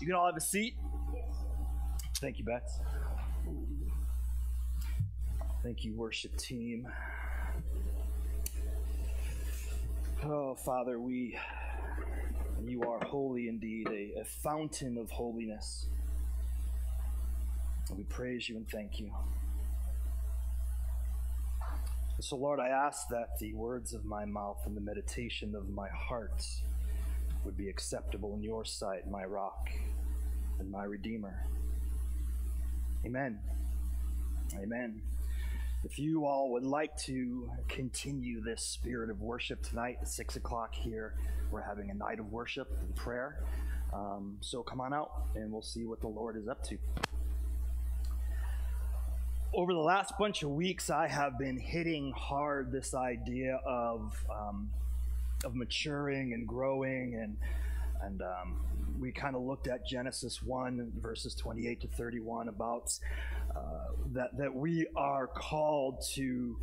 You can all have a seat. Thank you, Beth. Thank you, worship team. Oh, Father, we, you are holy indeed, a, a fountain of holiness. We praise you and thank you. So, Lord, I ask that the words of my mouth and the meditation of my heart would be acceptable in your sight, my rock and my redeemer. Amen. Amen. If you all would like to continue this spirit of worship tonight at 6 o'clock here, we're having a night of worship and prayer. Um, so come on out and we'll see what the Lord is up to over the last bunch of weeks, I have been hitting hard this idea of um, of maturing and growing, and and um, we kind of looked at Genesis one verses twenty eight to thirty one about uh, that that we are called to.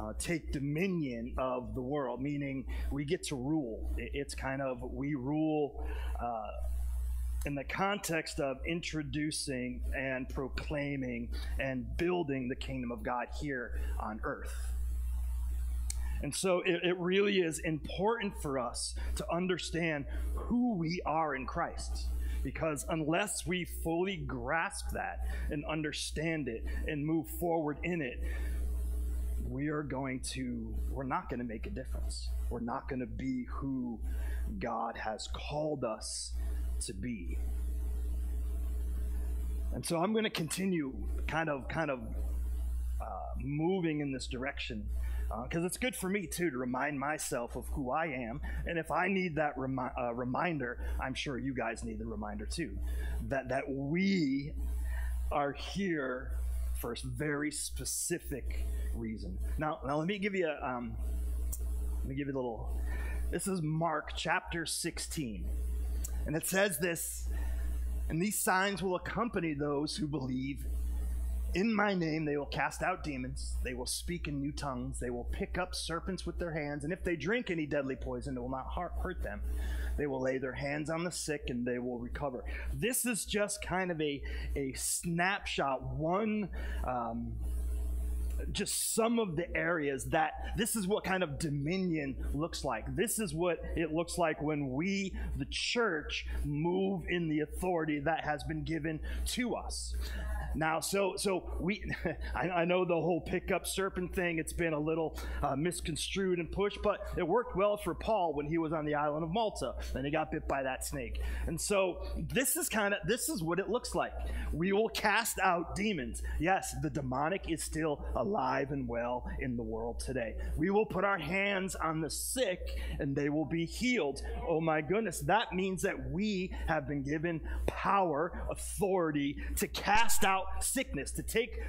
Uh, take dominion of the world, meaning we get to rule. It's kind of we rule uh, in the context of introducing and proclaiming and building the kingdom of God here on earth. And so it, it, really is important for us to understand who we are in Christ. Because unless we fully grasp that and understand it and move forward in it, we are going to, we're not going to make a difference. We're not going to be who God has called us to be. And so I'm going to continue kind of, kind of uh, moving in this direction because uh, it's good for me too to remind myself of who I am. And if I need that remi- uh, reminder, I'm sure you guys need the reminder too. That that we are here for a very specific reason. Now, now let me give you a um, let me give you a little. This is Mark chapter 16. And it says this, and these signs will accompany those who believe. In my name, they will cast out demons. They will speak in new tongues. They will pick up serpents with their hands. And if they drink any deadly poison, it will not hurt them. They will lay their hands on the sick and they will recover. This is just kind of a, a snapshot, one. Um, just some of the areas that this is what kind of dominion looks like. This is what it looks like when we, the church, move in the authority that has been given to us. Now, so so we, I, I, know the whole pickup serpent thing. It's been a little uh, misconstrued and pushed, but it worked well for Paul when he was on the island of Malta. Then he got bit by that snake, and so this is kind of this is what it looks like. We will cast out demons. Yes, the demonic is still alive and well in the world today. We will put our hands on the sick, and they will be healed. Oh my goodness, that means that we have been given power, authority to cast out out sickness, to take,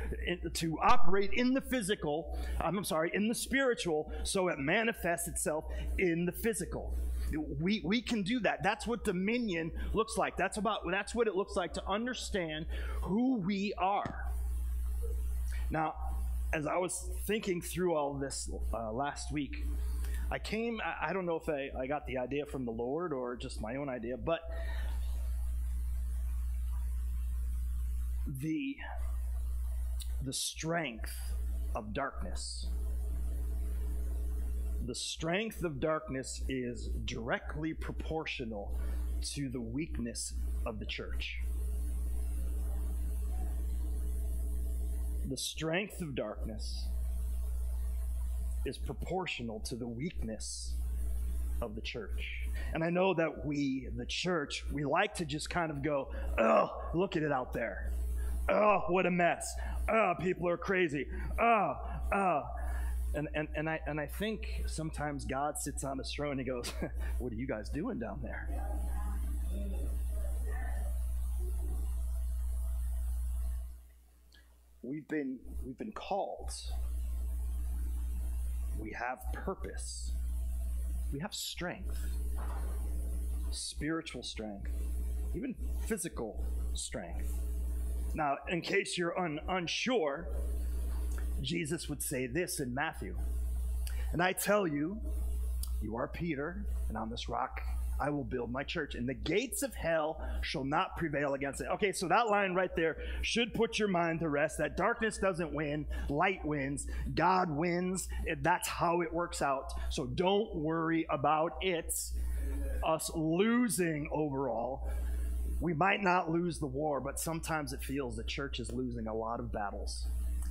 to operate in the physical, I'm sorry, in the spiritual, so it manifests itself in the physical. We, we can do that. That's what dominion looks like. That's about that's what it looks like to understand who we are. Now, as I was thinking through all this uh, last week, I came, I, I don't know if I, I got the idea from the Lord or just my own idea, but the, the strength of darkness. The strength of darkness is directly proportional to the weakness of the church. The strength of darkness is proportional to the weakness of the church. And I know that we, the church, we like to just kind of go, oh, look at it out there oh, what a mess. Oh, people are crazy. Oh, oh. And, and, and, I, and I think sometimes God sits on his throne and he goes, What are you guys doing down there? We've been, we've been called. We have purpose. We have strength, spiritual strength, even physical strength. Now, in case you're un- unsure, Jesus would say this in Matthew. And I tell you, you are Peter, and on this rock I will build my church, and the gates of hell shall not prevail against it. Okay, so that line right there should put your mind to rest that darkness doesn't win, light wins, God wins. That's how it works out. So don't worry about it, us losing overall. We might not lose the war, but sometimes it feels the church is losing a lot of battles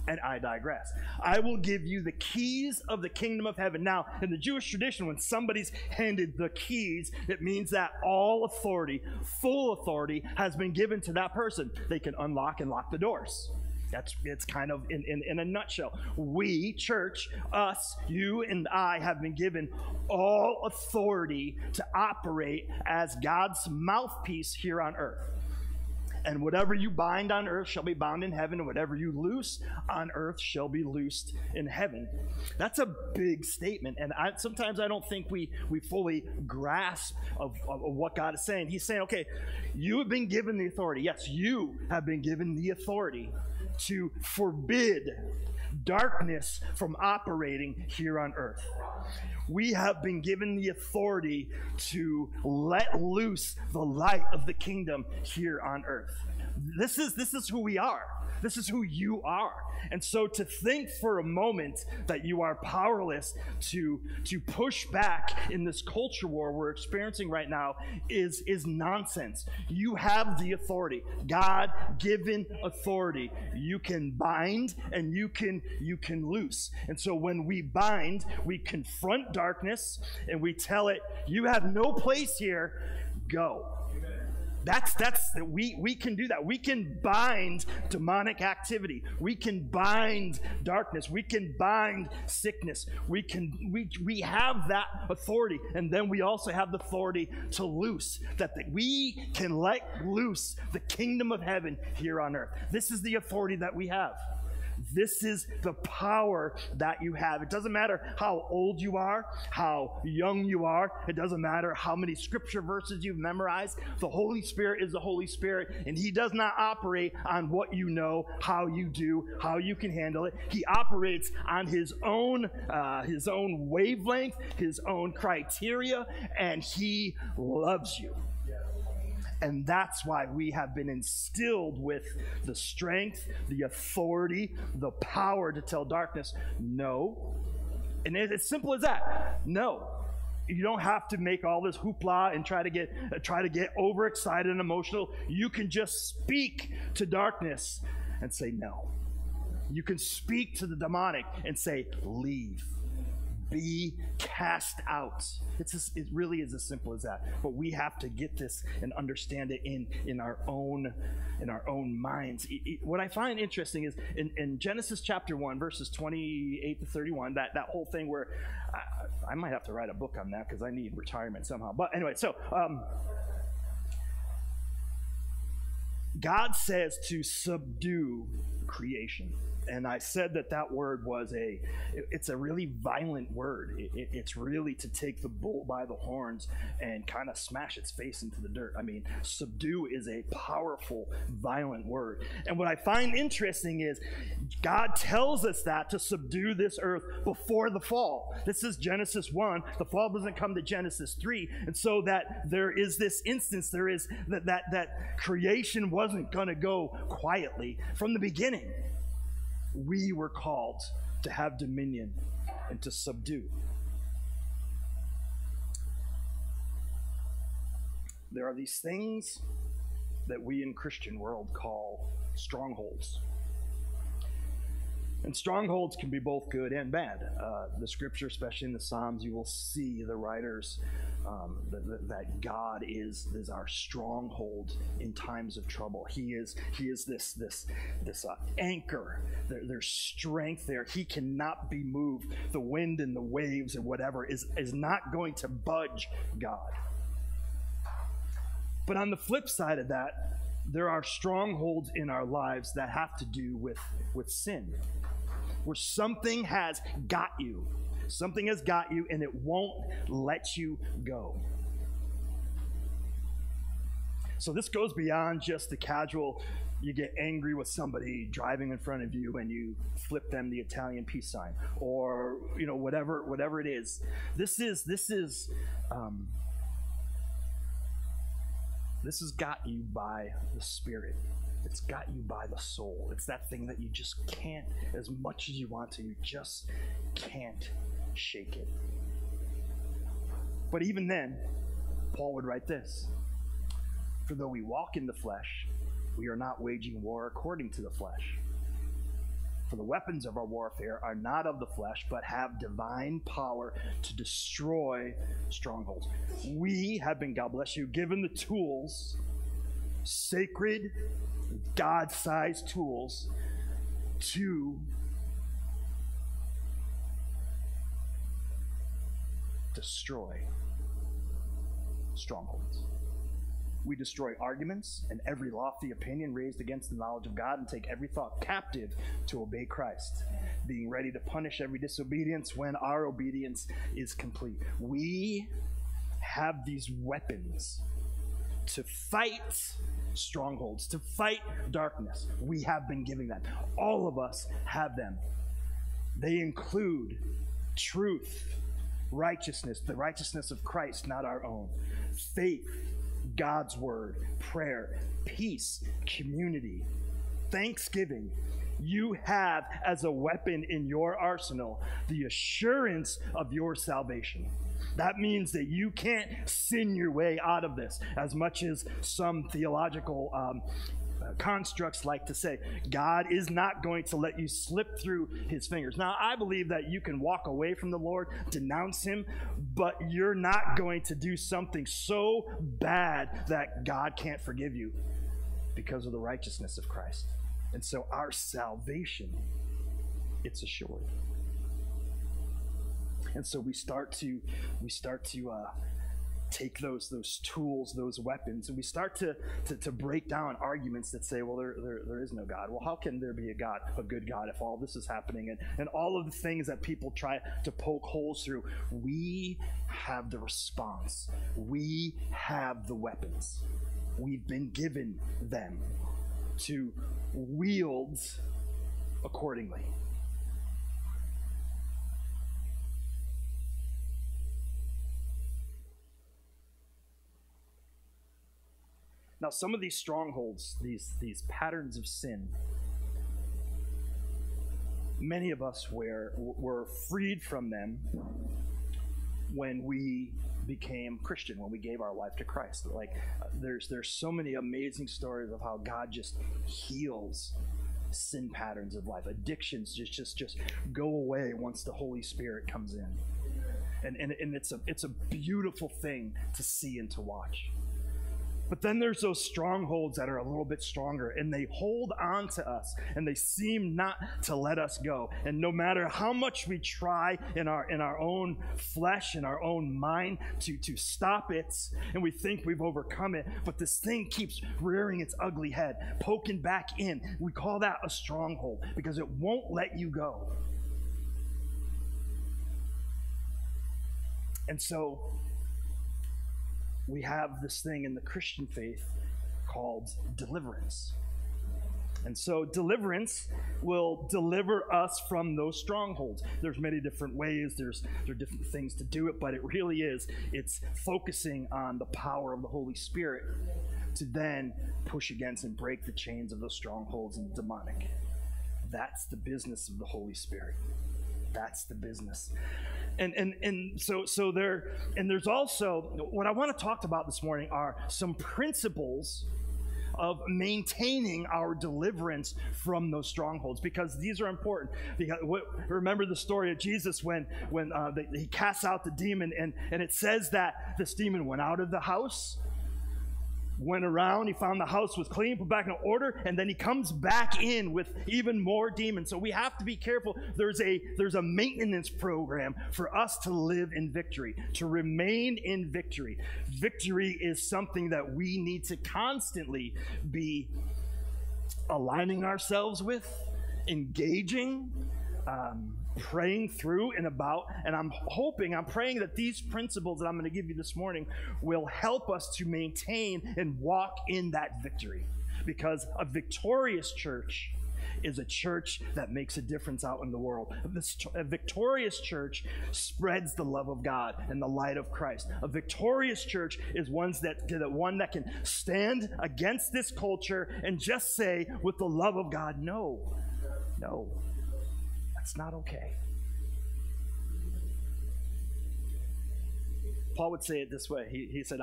and I digress. I will give you the keys of the kingdom of heaven. Now, in the Jewish tradition, when somebody's handed the keys, it means that all authority, full authority, has been given to that person. They can unlock and lock the doors. That's it's kind of in, in, in a nutshell. We, church, us, you and I have been given all authority to operate as God's mouthpiece here on earth. And whatever you bind on earth shall be bound in heaven, and whatever you loose on earth shall be loosed in heaven. That's a big statement. And I, sometimes I don't think we, we fully grasp of, of, of what God is saying. He's saying, okay, you have been given the authority. Yes, you have been given the authority to forbid darkness from operating here on earth we have been given the authority to let loose the light of the kingdom here on earth. This is, this is who we are. This is who you are. And so to think for a moment that you are powerless to, to push back in this culture war we're experiencing right now is, is nonsense. You have the authority, God given authority. You can bind and you can you can loose. And so when we bind, we confront darkness and we tell it, you have no place here, go that's that's we we can do that. We can bind demonic activity. We can bind darkness. We can bind sickness. We can we we have that authority, and then we also have the authority to loose that the, we can let loose the kingdom of heaven here on earth. This is the authority that we have. This is the power that you have. It doesn't matter how old you are, how young you are. It doesn't matter how many scripture verses you've memorized. The Holy Spirit is the Holy Spirit, and He does not operate on what you know, how you do, how you can handle it. He operates on His own, uh, His own wavelength, His own criteria, and He loves you. And that's why we have been instilled with the strength, the authority, the power to tell darkness, no. And it's as simple as that. No. You don't have to make all this hoopla and try to get uh, try to get overexcited and emotional. You can just speak to darkness and say no. You can speak to the demonic and say leave be cast out. It's just, it really is as simple as that. But we have to get this and understand it in, in our own in our own minds. It, it, what I find interesting is in, in, Genesis chapter 1, verses 28 to 31, that, that whole thing where I, I might have to write a book on that because I need retirement somehow. But anyway, so um, God says to subdue creation and I said that that word was a, it's a really violent word. It, it, it's really to take the bull by the horns and kind of smash its face into the dirt. I mean, subdue is a powerful, violent word. And what I find interesting is God tells us that to subdue this earth before the fall. This is Genesis 1. The fall doesn't come to Genesis 3. And so that there is this instance, there is that, that, that creation wasn't going to go quietly from the beginning we were called to have dominion and to subdue. There are these things that we in Christian world call strongholds. And strongholds can be both good and bad. Uh, the scripture, especially in the Psalms, you will see the writers um, that, that, God is is our stronghold in times of trouble. He is He is this this this uh, anchor. There, there's strength there. He cannot be moved. The wind and the waves and whatever is is not going to budge God. But on the flip side of that, there are strongholds in our lives that have to do with with sin, where something has got you Something has got you and it won't let you go. So this goes beyond just the casual you get angry with somebody driving in front of you and you flip them the Italian peace sign or you know whatever whatever it is. This is this is um, This has got you by the Spirit. It's got you by the soul. It's that thing that you just can't, as much as you want to, you just can't shake it. But even then, Paul would write this For though we walk in the flesh, we are not waging war according to the flesh. For the weapons of our warfare are not of the flesh, but have divine power to destroy strongholds. We have been, God bless you, given the tools, sacred, God sized tools, to destroy strongholds. We destroy arguments and every lofty opinion raised against the knowledge of God and take every thought captive to obey Christ, being ready to punish every disobedience when our obedience is complete. We have these weapons to fight strongholds, to fight darkness. We have been giving them. All of us have them. They include truth, righteousness, the righteousness of Christ, not our own, faith, God's word, prayer, peace, community, thanksgiving. You have as a weapon in your arsenal the assurance of your salvation. That means that you can't sin your way out of this, as much as some theological um, constructs like to say. God is not going to let you slip through his fingers. Now, I believe that you can walk away from the Lord, denounce him, but you're not going to do something so bad that God can't forgive you because of the righteousness of Christ. And so our salvation, it's assured. And so we start to we start to uh, take those those tools, those weapons, and we start to, to, to break down arguments that say, well, there, there, there is no God. Well, how can there be a God, a good God, if all this is happening? And, and all of the things that people try to poke holes through, we have the response. We have the weapons. We've been given them to wield accordingly. Now, some of these strongholds, these, these patterns of sin, many of us were, were freed from them when we became Christian, when we gave our life to Christ. Like, there's, there's so many amazing stories of how God just heals sin patterns of life. Addictions just, just, just go away once the Holy Spirit comes in. And, and, and it's, a, it's a beautiful thing to see and to watch. But then there's those strongholds that are a little bit stronger and they hold on to us and they seem not to let us go. And no matter how much we try in our in our own flesh, in our own mind to, to stop it, and we think we've overcome it, but this thing keeps rearing its ugly head, poking back in. We call that a stronghold because it won't let you go. And so we have this thing in the Christian faith called deliverance. And so deliverance will deliver us from those strongholds. There's many different ways, there's there are different things to do it, but it really is it's focusing on the power of the Holy Spirit to then push against and break the chains of those strongholds and demonic. That's the business of the Holy Spirit. That's the business and and and so so there and there's also what I want to talk about this morning are some principles of maintaining our deliverance from those strongholds because these are important. Because what, remember the story of Jesus when when uh, the, he casts out the demon and and it says that this demon went out of the house went around, he found the house was clean, put back in order, and then he comes back in with even more demons. So we have to be careful. There's a there's a maintenance program for us to live in victory, to remain in victory. Victory is something that we need to constantly be aligning ourselves with, engaging, um, praying through and about. And I'm hoping, I'm praying that these principles that I'm going to give you this morning will help us to maintain and walk in that victory. Because a victorious church is a church that makes a difference out in the world. A victorious church spreads the love of God and the light of Christ. A victorious church is ones that, that one that can stand against this culture and just say with the love of God, no, no, that's not okay. Paul would say it this way. He, he said,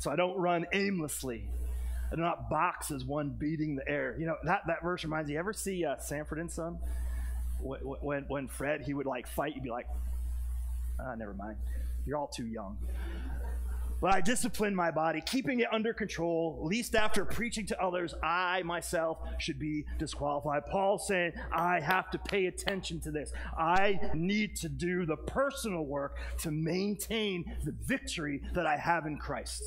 So I don't run aimlessly. I do not box as one beating the air. You know, that, that verse reminds you ever see uh, Sanford and Son? When, when, when Fred, he would like fight, you'd be like, ah, never mind. You're all too young. But I discipline my body, keeping it under control, least after preaching to others, I myself should be disqualified. Paul saying, I have to pay attention to this. I need to do the personal work to maintain the victory that I have in Christ.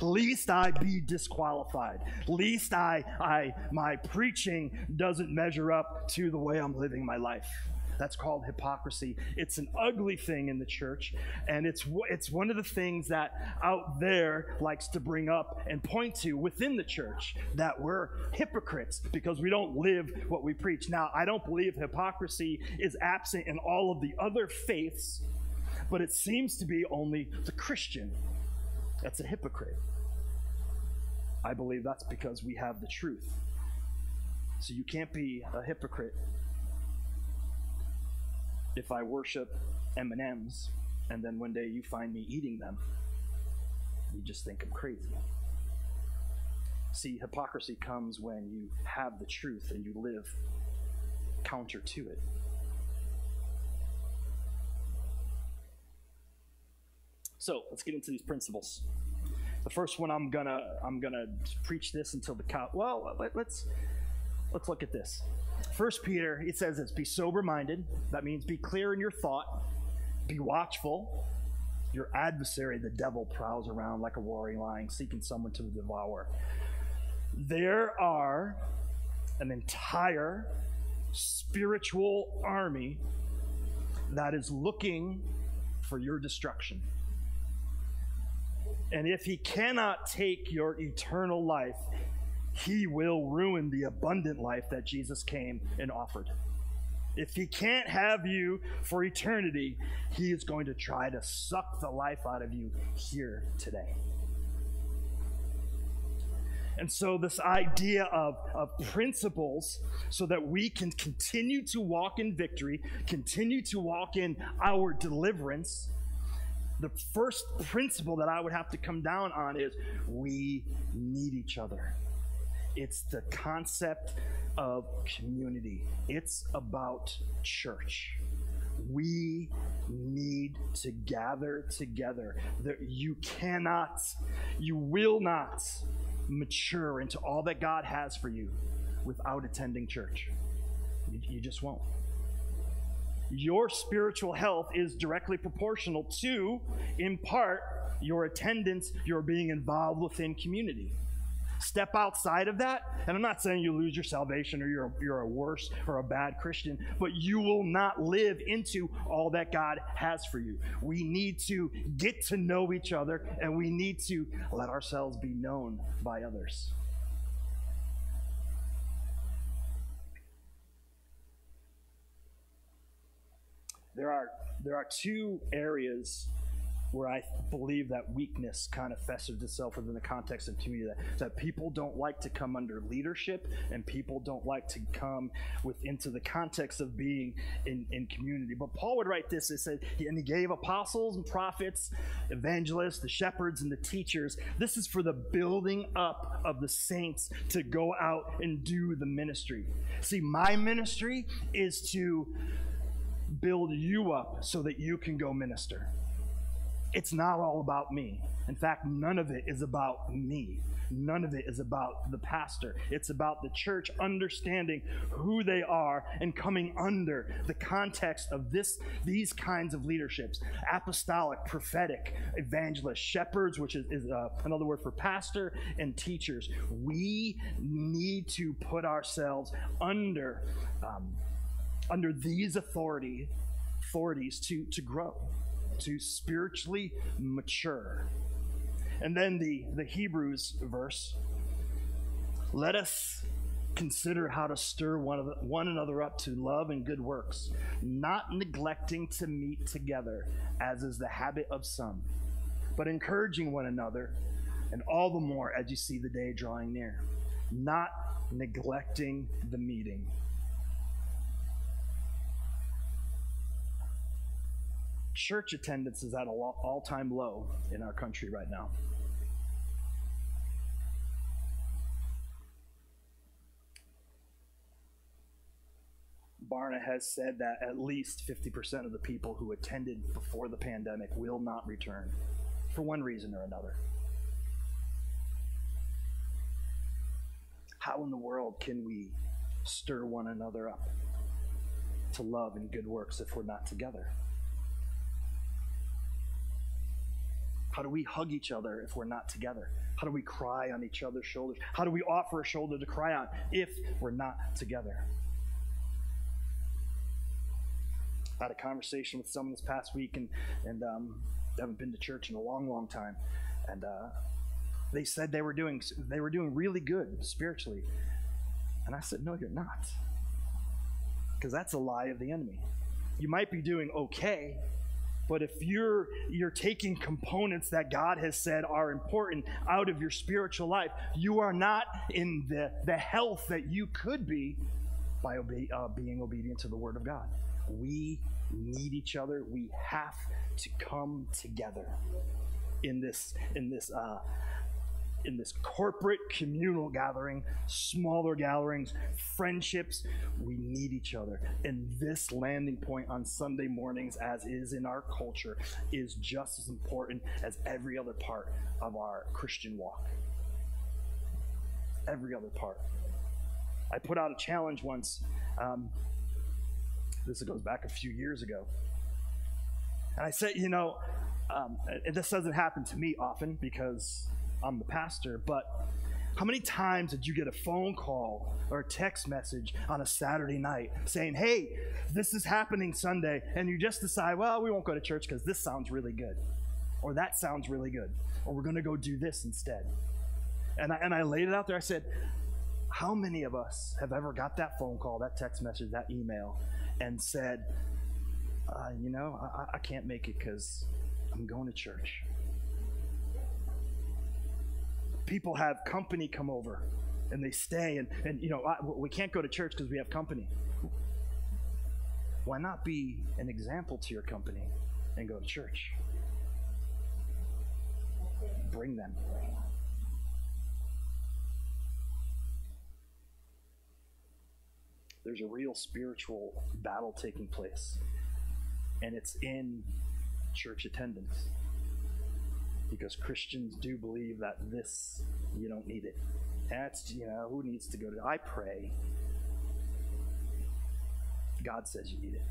Least I be disqualified. Least I, I my preaching doesn't measure up to the way I'm living my life. That's called hypocrisy. It's an ugly thing in the church, and it's it's one of the things that out there likes to bring up and point to within the church that we're hypocrites because we don't live what we preach. Now, I don't believe hypocrisy is absent in all of the other faiths, but it seems to be only the Christian that's a hypocrite. I believe that's because we have the truth. So you can't be a hypocrite if I worship M&Ms and then one day you find me eating them, you just think I'm crazy. See, hypocrisy comes when you have the truth and you live counter to it. So let's get into these principles. The first one I'm gonna I'm gonna preach this until the cow. Well, let, let's let's look at this. First Peter, it says this be sober minded. That means be clear in your thought, be watchful. Your adversary, the devil, prowls around like a roaring lion, seeking someone to devour. There are an entire spiritual army that is looking for your destruction. And if he cannot take your eternal life, he will ruin the abundant life that Jesus came and offered. If he can't have you for eternity, he is going to try to suck the life out of you here today. And so, this idea of, of principles so that we can continue to walk in victory, continue to walk in our deliverance, the first principle that I would have to come down on is we need each other. It's the concept of community, it's about church. We need to gather together. You cannot, you will not mature into all that God has for you without attending church. You, you just won't your spiritual health is directly proportional to, in part, your attendance, your being involved within community. Step outside of that, and I'm not saying you lose your salvation or you're, you're a worse or a bad Christian, but you will not live into all that God has for you. We need to get to know each other, and we need to let ourselves be known by others. there are there are two areas where I believe that weakness kind of festers itself within the context of community. That, that people don't like to come under leadership and people don't like to come with into the context of being in, in community. But Paul would write this, it said, and he gave apostles and prophets, evangelists, the shepherds, and the teachers. This is for the building up of the saints to go out and do the ministry. See, my ministry is to build you up so that you can go minister. It's not all about me. In fact, none of it is about me. None of it is about the pastor. It's about the church understanding who they are and coming under the context of this these kinds of leaderships: apostolic, prophetic, evangelist, shepherds, which is, is uh, another word for pastor, and teachers. We need to put ourselves under um, under these authority, authorities to, to grow, to spiritually mature. And then the, the Hebrews verse let us Consider how to stir one, of one another up to love and good works, not neglecting to meet together, as is the habit of some, but encouraging one another, and all the more as you see the day drawing near. Not neglecting the meeting. Church attendance is at an all time low in our country right now. Barna has said that at least 50% of the people who attended before the pandemic will not return for one reason or another. How in the world can we stir one another up to love and good works if we're not together? How do we hug each other if we're not together? How do we cry on each other's shoulders? How do we offer a shoulder to cry on if we're not together? I had a conversation with someone this past week, and and um, haven't been to church in a long, long time, and uh, they said they were doing they were doing really good spiritually, and I said, no, you're not, because that's a lie of the enemy. You might be doing okay, but if you're you're taking components that God has said are important out of your spiritual life, you are not in the the health that you could be by obe- uh, being obedient to the Word of God. We need each other. We have to come together in this in this uh, in this corporate communal gathering, smaller gatherings, friendships. We need each other. And this landing point on Sunday mornings, as is in our culture, is just as important as every other part of our Christian walk. Every other part. I put out a challenge once. Um, this goes back a few years ago. And I said, you know, um, this doesn't happen to me often because I'm the pastor, but how many times did you get a phone call or a text message on a Saturday night saying, hey, this is happening Sunday, and you just decide, well, we won't go to church because this sounds really good, or that sounds really good, or we're going to go do this instead? And I, and I laid it out there. I said, how many of us have ever got that phone call, that text message, that email, and said, uh, you know, I, I can't make it because I'm going to church. People have company come over and they stay, and, and you know, I, we can't go to church because we have company. Why not be an example to your company and go to church? Bring them. there's a real spiritual battle taking place. And it's in church attendance. Because Christians do believe that this, you don't need it. That's, you know, who needs to go to? I pray. God says you need it,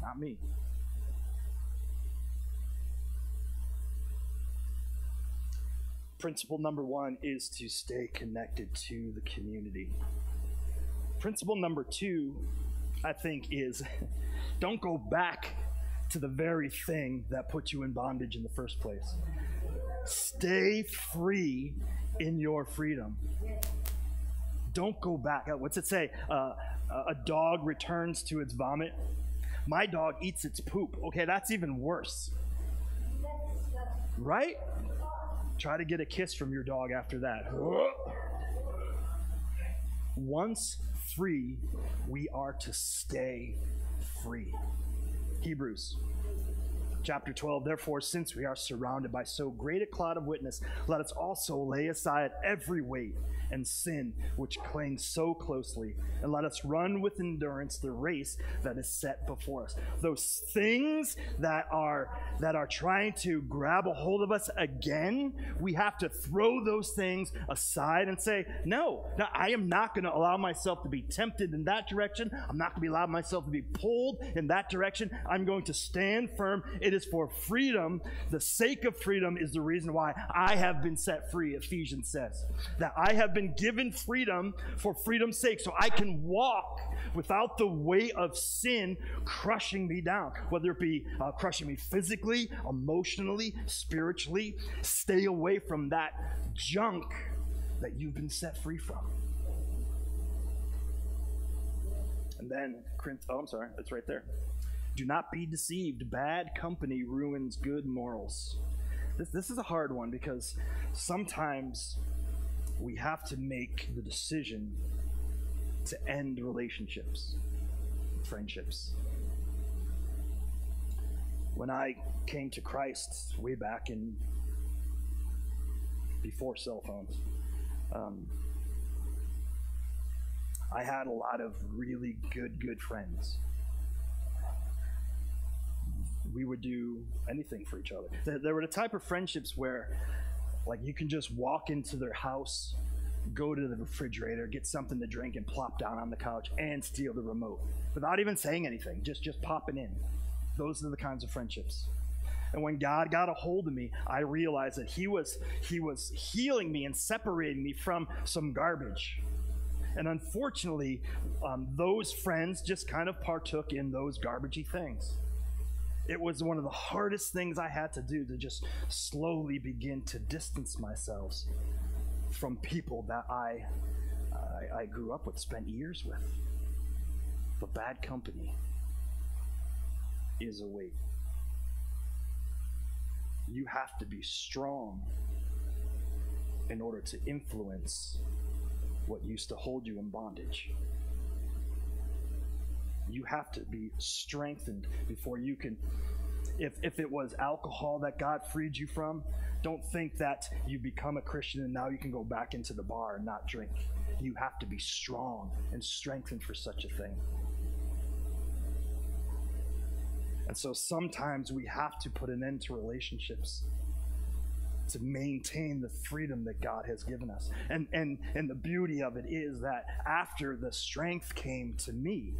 not me. Principle number one is to stay connected to the community. Principle number two, I think, is don't go back to the very thing that put you in bondage in the first place. Stay free in your freedom. Don't go back. Uh, what's it say? Uh, a dog returns to its vomit. My dog eats its poop. Okay, that's even worse. Right? Try to get a kiss from your dog after that. Once free, we are to stay free. Hebrews chapter 12 therefore since we are surrounded by so great a cloud of witness let us also lay aside every weight and sin which clings so closely, and let us run with endurance the race that is set before us. Those things that are that are trying to grab a hold of us again, we have to throw those things aside and say, No, no I am not going to allow myself to be tempted in that direction. I'm not going to allow myself to be pulled in that direction. I'm going to stand firm. It is for freedom. The sake of freedom is the reason why I have been set free, Ephesians says. That I have been given freedom for freedom's sake, so I can walk without the weight of sin crushing me down, whether it be uh, crushing me physically, emotionally, spiritually. Stay away from that junk that you've been set free from. And then, oh, I'm sorry, it's right there. Do not be deceived. Bad company ruins good morals. This, this is a hard one because sometimes we have to make the decision to end relationships, friendships. When I came to Christ way back in before cell phones, um, I had a lot of really good, good friends we would do anything for each other. There were the type of friendships where, like, you can just walk into their house, go to the refrigerator, get something to drink, and plop down on the couch and steal the remote without even saying anything, just just popping in. Those are the kinds of friendships. And when God got a hold of me, I realized that He was He was healing me and separating me from some garbage. And unfortunately, um, those friends just kind of partook in those garbagey things it was one of the hardest things I had to do to just slowly begin to distance myself from people that I, I, I grew up with, spent years with. But bad company is a weight. You have to be strong in order to influence what used to hold you in bondage you have to be strengthened before you can. If, if it was alcohol that God freed you from, don't think that you become a Christian and now you can go back into the bar and not drink. You have to be strong and strengthened for such a thing. And so sometimes we have to put an end to relationships to maintain the freedom that God has given us. And and and the beauty of it is that after the strength came to me,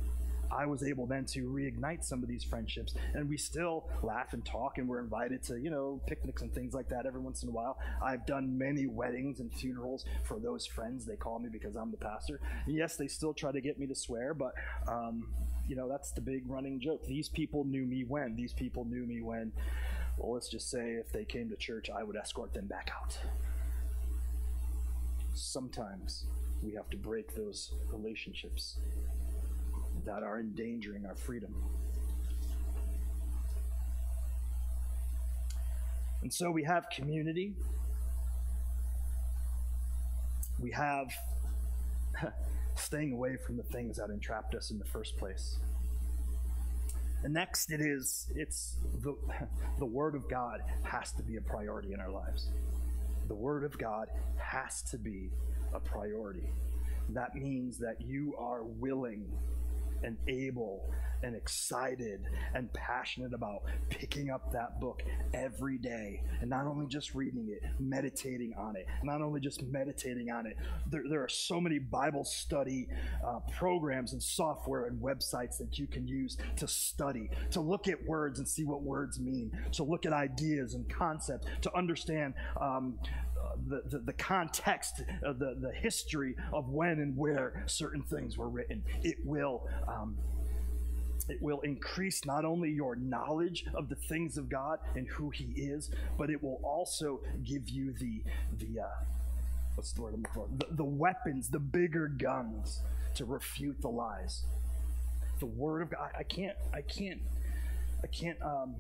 I was able then to reignite some of these friendships. And we still laugh and talk, and we're invited to, you know, picnics and things like that every once in a while. I've done many weddings and funerals for those friends. They call me because I'm the pastor. And yes, they still try to get me to swear, but, um, you know, that's the big running joke. These people knew me when? These people knew me when, well, let's just say if they came to church, I would escort them back out. Sometimes we have to break those relationships that are endangering our freedom. And so we have community. We have staying away from the things that entrapped us in the first place. And next it is it's the the word of God has to be a priority in our lives. The word of God has to be a priority. That means that you are willing and able and excited and passionate about picking up that book every day and not only just reading it, meditating on it. Not only just meditating on it, there, there are so many Bible study uh, programs and software and websites that you can use to study, to look at words and see what words mean, to look at ideas and concepts, to understand. Um, the, the, the, context, the, the history of when and where certain things were written. It will. Um, it will increase not only your knowledge of the things of God and who He is, but it will also give you the the uh, what's the word I'm for? The, the weapons, the bigger guns to refute the lies. The Word of God. I can't. I can't. I can't um,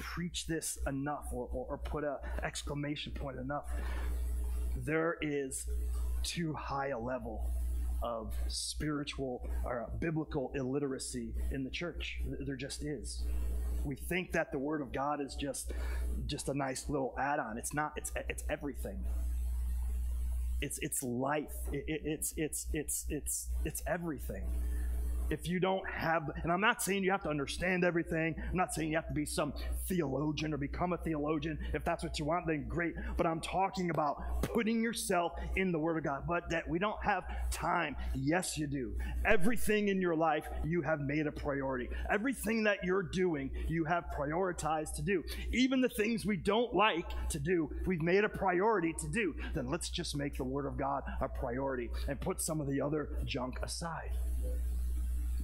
preach this enough or, or, or put a exclamation point enough there is too high a level of spiritual or uh, biblical illiteracy in the church. There just is. We think that the Word of God is just just a nice little add-on. It's not. It's it's everything. It's it's life. It, it, it's it's it's it's it's everything if you don't have, and I'm not saying you have to understand everything. I'm not saying you have to be some theologian or become a theologian. If that's what you want, then great. But I'm talking about putting yourself in the Word of God. But that we don't have time. Yes, you do. Everything in your life you have made a priority. Everything that you're doing, you have prioritized to do. Even the things we don't like to do, we've made a priority to do. Then let's just make the Word of God a priority and put some of the other junk aside.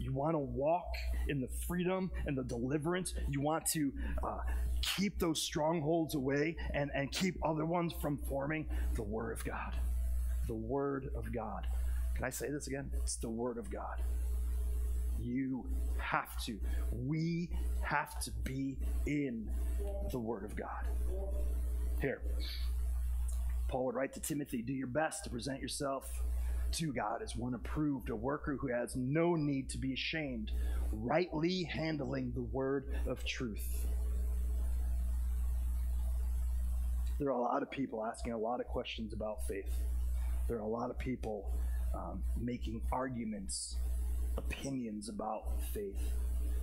You want to walk in the freedom and the deliverance. You want to uh, keep those strongholds away and, and keep other ones from forming the Word of God. The Word of God. Can I say this again? It's the Word of God. You have to. We have to be in the Word of God. Here, Paul would write to Timothy Do your best to present yourself to God as one approved, a worker who has no need to be ashamed, rightly handling the word of truth. There are a lot of people asking a lot of questions about faith. There are a lot of people um, making arguments, opinions about faith.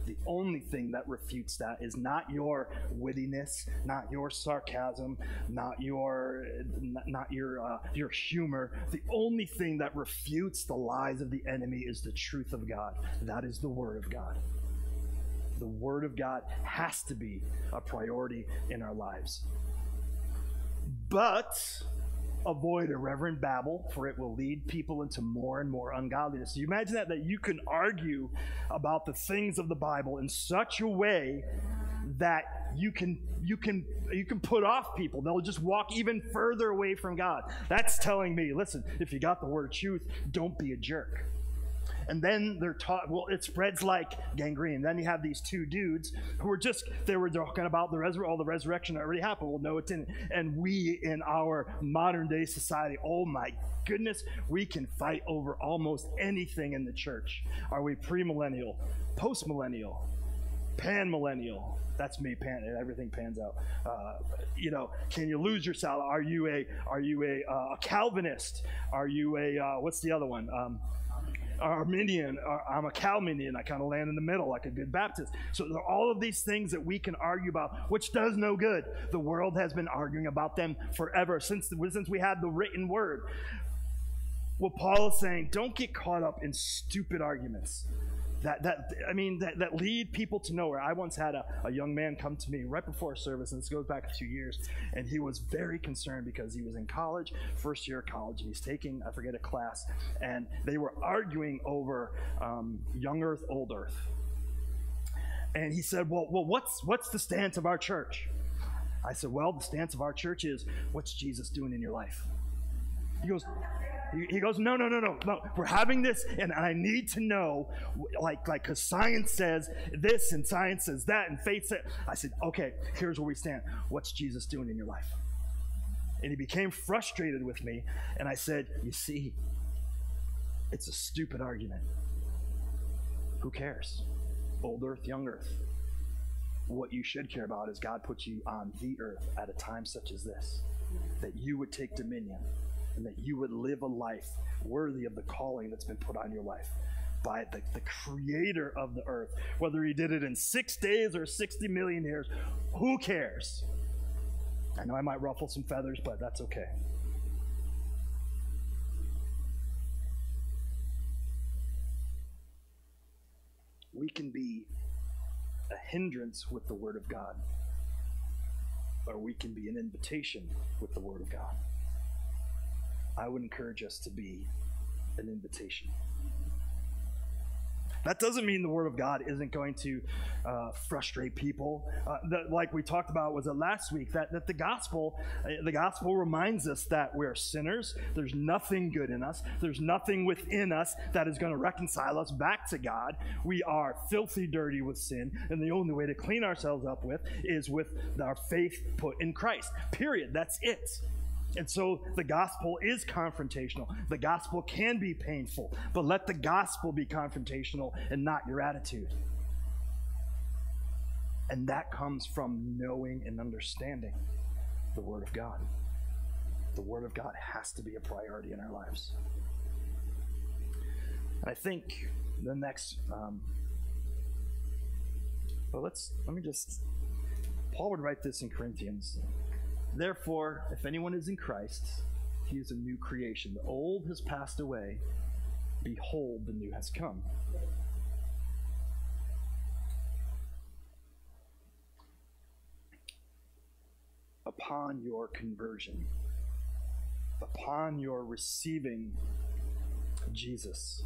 The only thing that refutes that is not your wittiness, not your sarcasm, not your not your uh, your humor. The only thing that refutes the lies of the enemy is the truth of God. That is the word of God. The word of God has to be a priority in our lives. But avoid irreverent babble, for it will lead people into more and more ungodliness. You imagine that that you can argue about the things of the Bible in such a way that you can you can you can put off people. They'll just walk even further away from God. That's telling me, listen, if you got the word truth, don't be a jerk and then they're taught well it spreads like gangrene. Then you have these two dudes who were just they were talking about the resurrection all the resurrection that already happened. Well no it didn't. And we in our modern day society oh my goodness we can fight over almost anything in the church. Are we premillennial postmillennial pan-millennial? That's me pan everything pans out. Uh, you know can you lose your salad are you a are you a, uh, a calvinist? Are you a uh, what's the other one? Um, Arminian, uh, I'm a Calminian. I kind of land in the middle like a good Baptist. So there are all of these things that we can argue about, which does no good. The world has been arguing about them forever since, since we had the written word. What Paul is saying, don't get caught up in stupid arguments that, that I mean, that, that lead people to nowhere. I once had a, a young man come to me right before service, and this goes back a few years, and he was very concerned because he was in college, first year of college, and he's taking, I forget, a class, and they were arguing over um, young earth, old earth. And he said, well, well, what's, what's the stance of our church? I said, well, the stance of our church is, what's Jesus doing in your life? He goes, he goes, no, no, no, no, no. We're having this, and I need to know, like, like, because science says this, and science says that, and faith says. I said, okay, here's where we stand. What's Jesus doing in your life? And he became frustrated with me, and I said, you see, it's a stupid argument. Who cares? Old earth, young earth. What you should care about is God put you on the earth at a time such as this, that you would take dominion and that you would live a life worthy of the calling that's been put on your life by the, the creator of the earth. Whether he did it in six days or 60 million years, who cares? I know I might ruffle some feathers, but that's okay. We can be a hindrance with the Word of God, or we can be an invitation with the Word of God. I would encourage us to be an invitation. That doesn't mean the Word of God isn't going to uh, frustrate people. Uh, like we talked about, was it last week? That, that the gospel, uh, the gospel reminds us that we're sinners. There's nothing good in us. There's nothing within us that is going to reconcile us back to God. We are filthy dirty with sin, and the only way to clean ourselves up with is with our faith put in Christ. Period. That's it. And so the gospel is confrontational. The gospel can be painful, but let the gospel be confrontational and not your attitude. And that comes from knowing and understanding the Word of God. The Word of God has to be a priority in our lives. And I think the next, um, let's, let me just, Paul would write this in Corinthians Therefore, if anyone is in Christ, he is a new creation. The old has passed away. Behold, the new has come. Upon your conversion, upon your receiving Jesus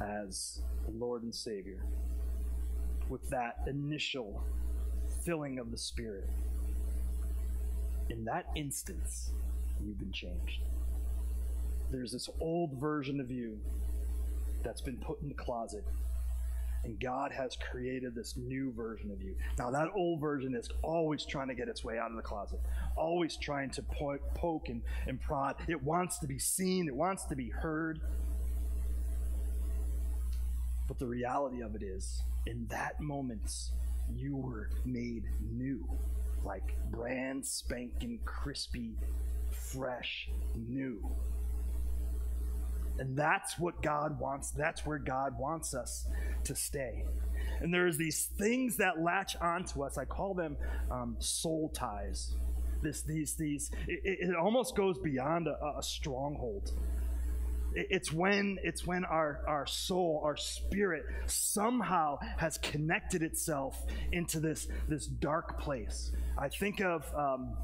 as Lord and Savior, with that initial filling of the Spirit in that instance, you've been changed. There's this old version of you that's been put in the closet, And God has created this new version of you. Now, that old version is always trying to get its way out of the closet, always trying to po- poke and, and prod. It wants to be seen, it wants to be heard. But the reality of it is, in that moment, you were made new, like brand spanking, crispy, fresh, new. And that's what God wants. That's where God wants us to stay. And there's these things that latch onto us. I call them um, soul ties. This, these, these. It, it almost goes beyond a, a stronghold. It's when it's when our, our soul, our spirit somehow has connected itself into this, this dark place. I think of um,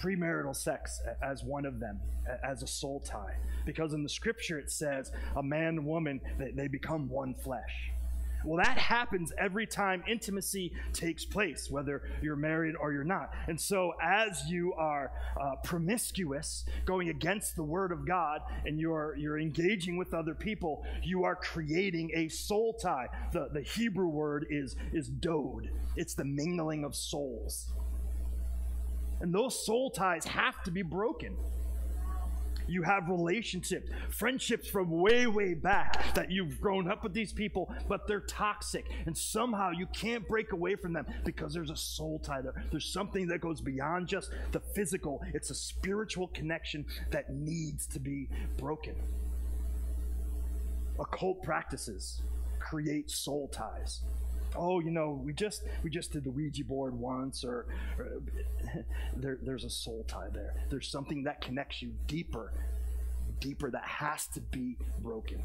premarital sex as one of them, as a soul tie. Because in the scripture it says a man and woman, they, they become one flesh. Well, that happens every time intimacy takes place, whether you're married or you're not. And so, as you are uh, promiscuous, going against the word of God, and you're, you're engaging with other people, you are creating a soul tie. The, the Hebrew word is, is dode, it's the mingling of souls. And those soul ties have to be broken. You have relationships, friendships from way, way back that you've grown up with these people, but they're toxic. And somehow you can't break away from them because there's a soul tie there. There's something that goes beyond just the physical, it's a spiritual connection that needs to be broken. Occult practices create soul ties oh you know we just we just did the ouija board once or, or there, there's a soul tie there. There's something that connects you deeper deeper that has to be broken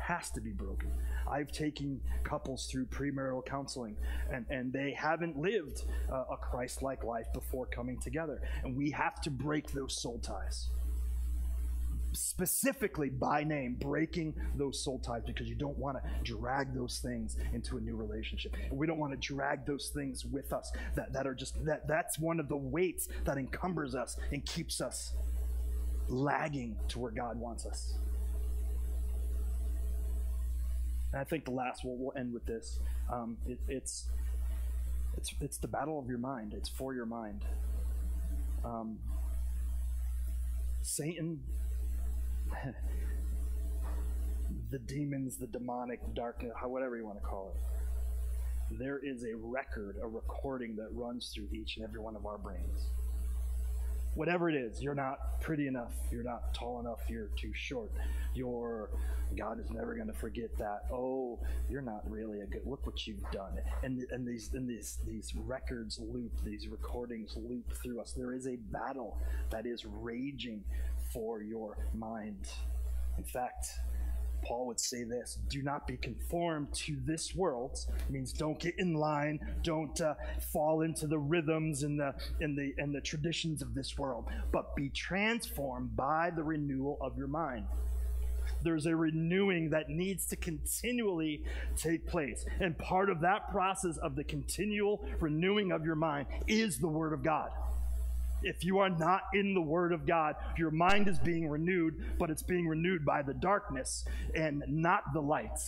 has to be broken. I've taken couples through premarital counseling and, and they haven't lived uh, a christ-like life before coming together and we have to break those soul ties specifically by name, breaking those soul ties because you don't want to drag those things into a new relationship. We don't want to drag those things with us that, that are just that that's one of the weights that encumbers us and keeps us lagging to where God wants us. And I think the last we'll, we'll end with this. Um, it, it's it's it's the battle of your mind. It's for your mind. Um, Satan the demons, the demonic darkness, whatever you want to call it. There is a record, a recording that runs through each and every one of our brains. Whatever it is, you're not pretty enough, you're not tall enough, you're too short, you're God is never going to forget that. Oh, you're not really a good. Look what you've done. And and these and these these records loop, these recordings loop through us. There is a battle that is raging for your mind. In fact, Paul would say this do not be conformed to this world it means don't get in line don't uh, fall into the rhythms and the and the and the traditions of this world but be transformed by the renewal of your mind there's a renewing that needs to continually take place and part of that process of the continual renewing of your mind is the word of god if you are not in the Word of God, your mind is being renewed, but it's being renewed by the darkness and not the light.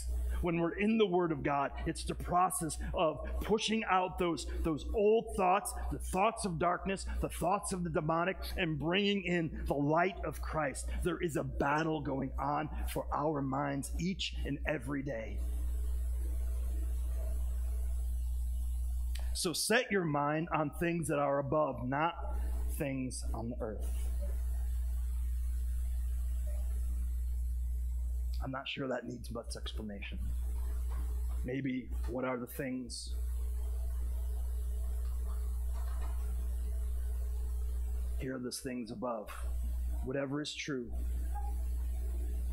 When we're in the Word of God, it's the process of pushing out those, those old thoughts, the thoughts of darkness, the thoughts of the demonic, and bringing in the light of Christ. There is a battle going on for our minds each and every day. So set your mind on things that are above, not things on the earth. I'm not sure that needs much explanation. Maybe what are the things here are the things above. Whatever is true,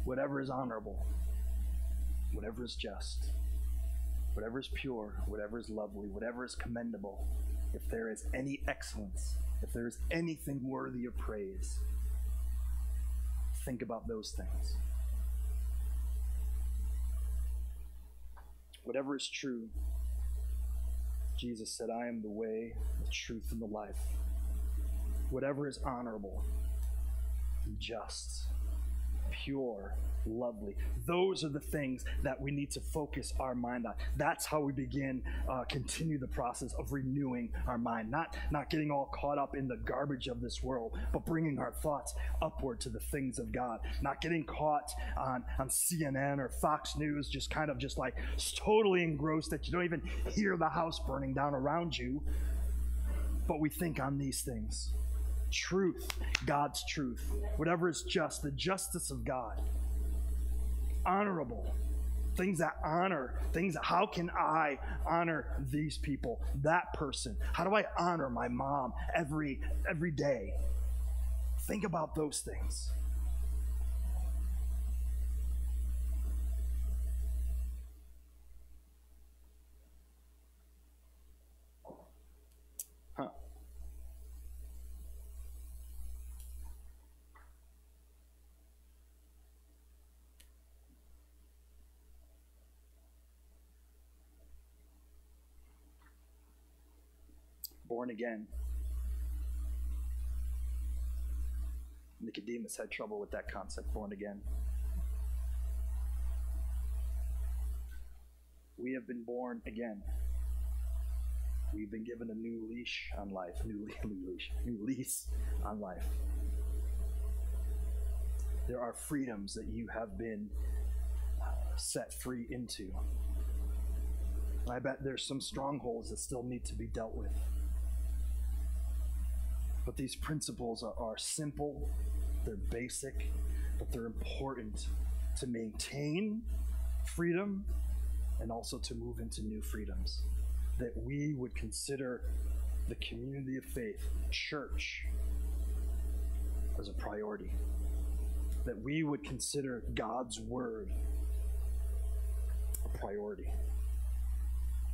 whatever is honorable, whatever is just, whatever is pure, whatever is lovely, whatever is commendable, if there is any excellence, if there's anything worthy of praise, think about those things. Whatever is true, Jesus said, I am the way, the truth, and the life. Whatever is honorable, and just, pure, lovely. Those are the things that we need to focus our mind on. That's how we begin, uh, continue the process of renewing our mind. Not, not getting all caught up in the garbage of this world, but bringing our thoughts upward to the things of God. Not getting caught on, on CNN or Fox News, just kind of just like totally engrossed that you don't even hear the house burning down around you. But we think on these things truth, God's truth, whatever is just, the justice of God. Honorable. Things that honor things that, how can i honor these people? That person. How do i honor my mom every every day? Think about those things born again. Nicodemus had trouble with that concept, born again. We have been born again. We've been given a new leash on life, new, new leash, new lease on life. There are freedoms that you have been set free into. I bet there's some strongholds that still need to be dealt with. But these principles are, are simple, they're basic, but they're important to maintain freedom and also to move into new freedoms. That we would consider the community of faith, church, as a priority. That we would consider God's word a priority.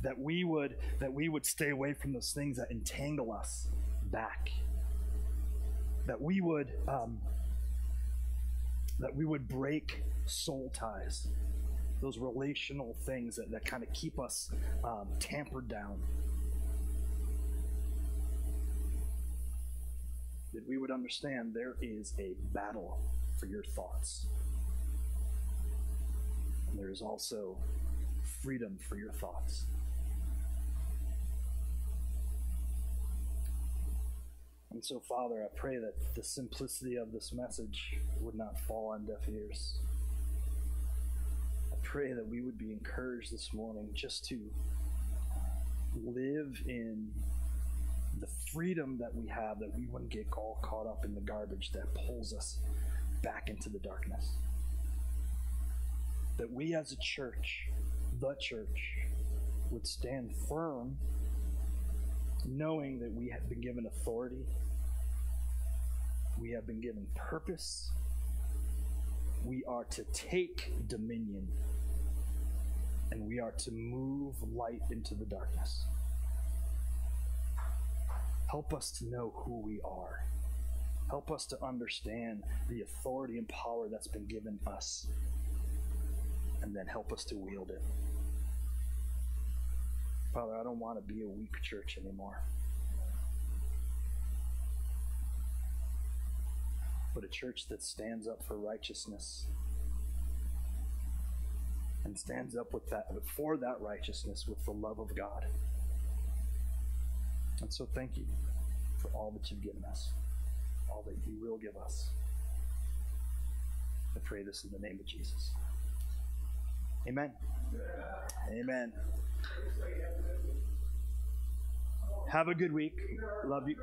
That we would that we would stay away from those things that entangle us back that we would um, that we would break soul ties. Those relational things that, that kind of keep us um, tampered down. That we would understand there is a battle for your thoughts. And there is also freedom for your thoughts And so, Father, I pray that the simplicity of this message would not fall on deaf ears. I pray that we would be encouraged this morning just to live in the freedom that we have, that we wouldn't get all caught up in the garbage that pulls us back into the darkness. That we as a church, the church, would stand firm knowing that we have been given authority we have been given purpose. We are to take dominion. And we are to move light into the darkness. Help us to know who we are. Help us to understand the authority and power that's been given us. And then help us to wield it. Father, I don't want to be a weak church anymore. But a church that stands up for righteousness and stands up with that for that righteousness with the love of God. And so thank you for all that you've given us, all that you will give us. I pray this in the name of Jesus. Amen. Amen. Have a good week. Love you.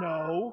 No.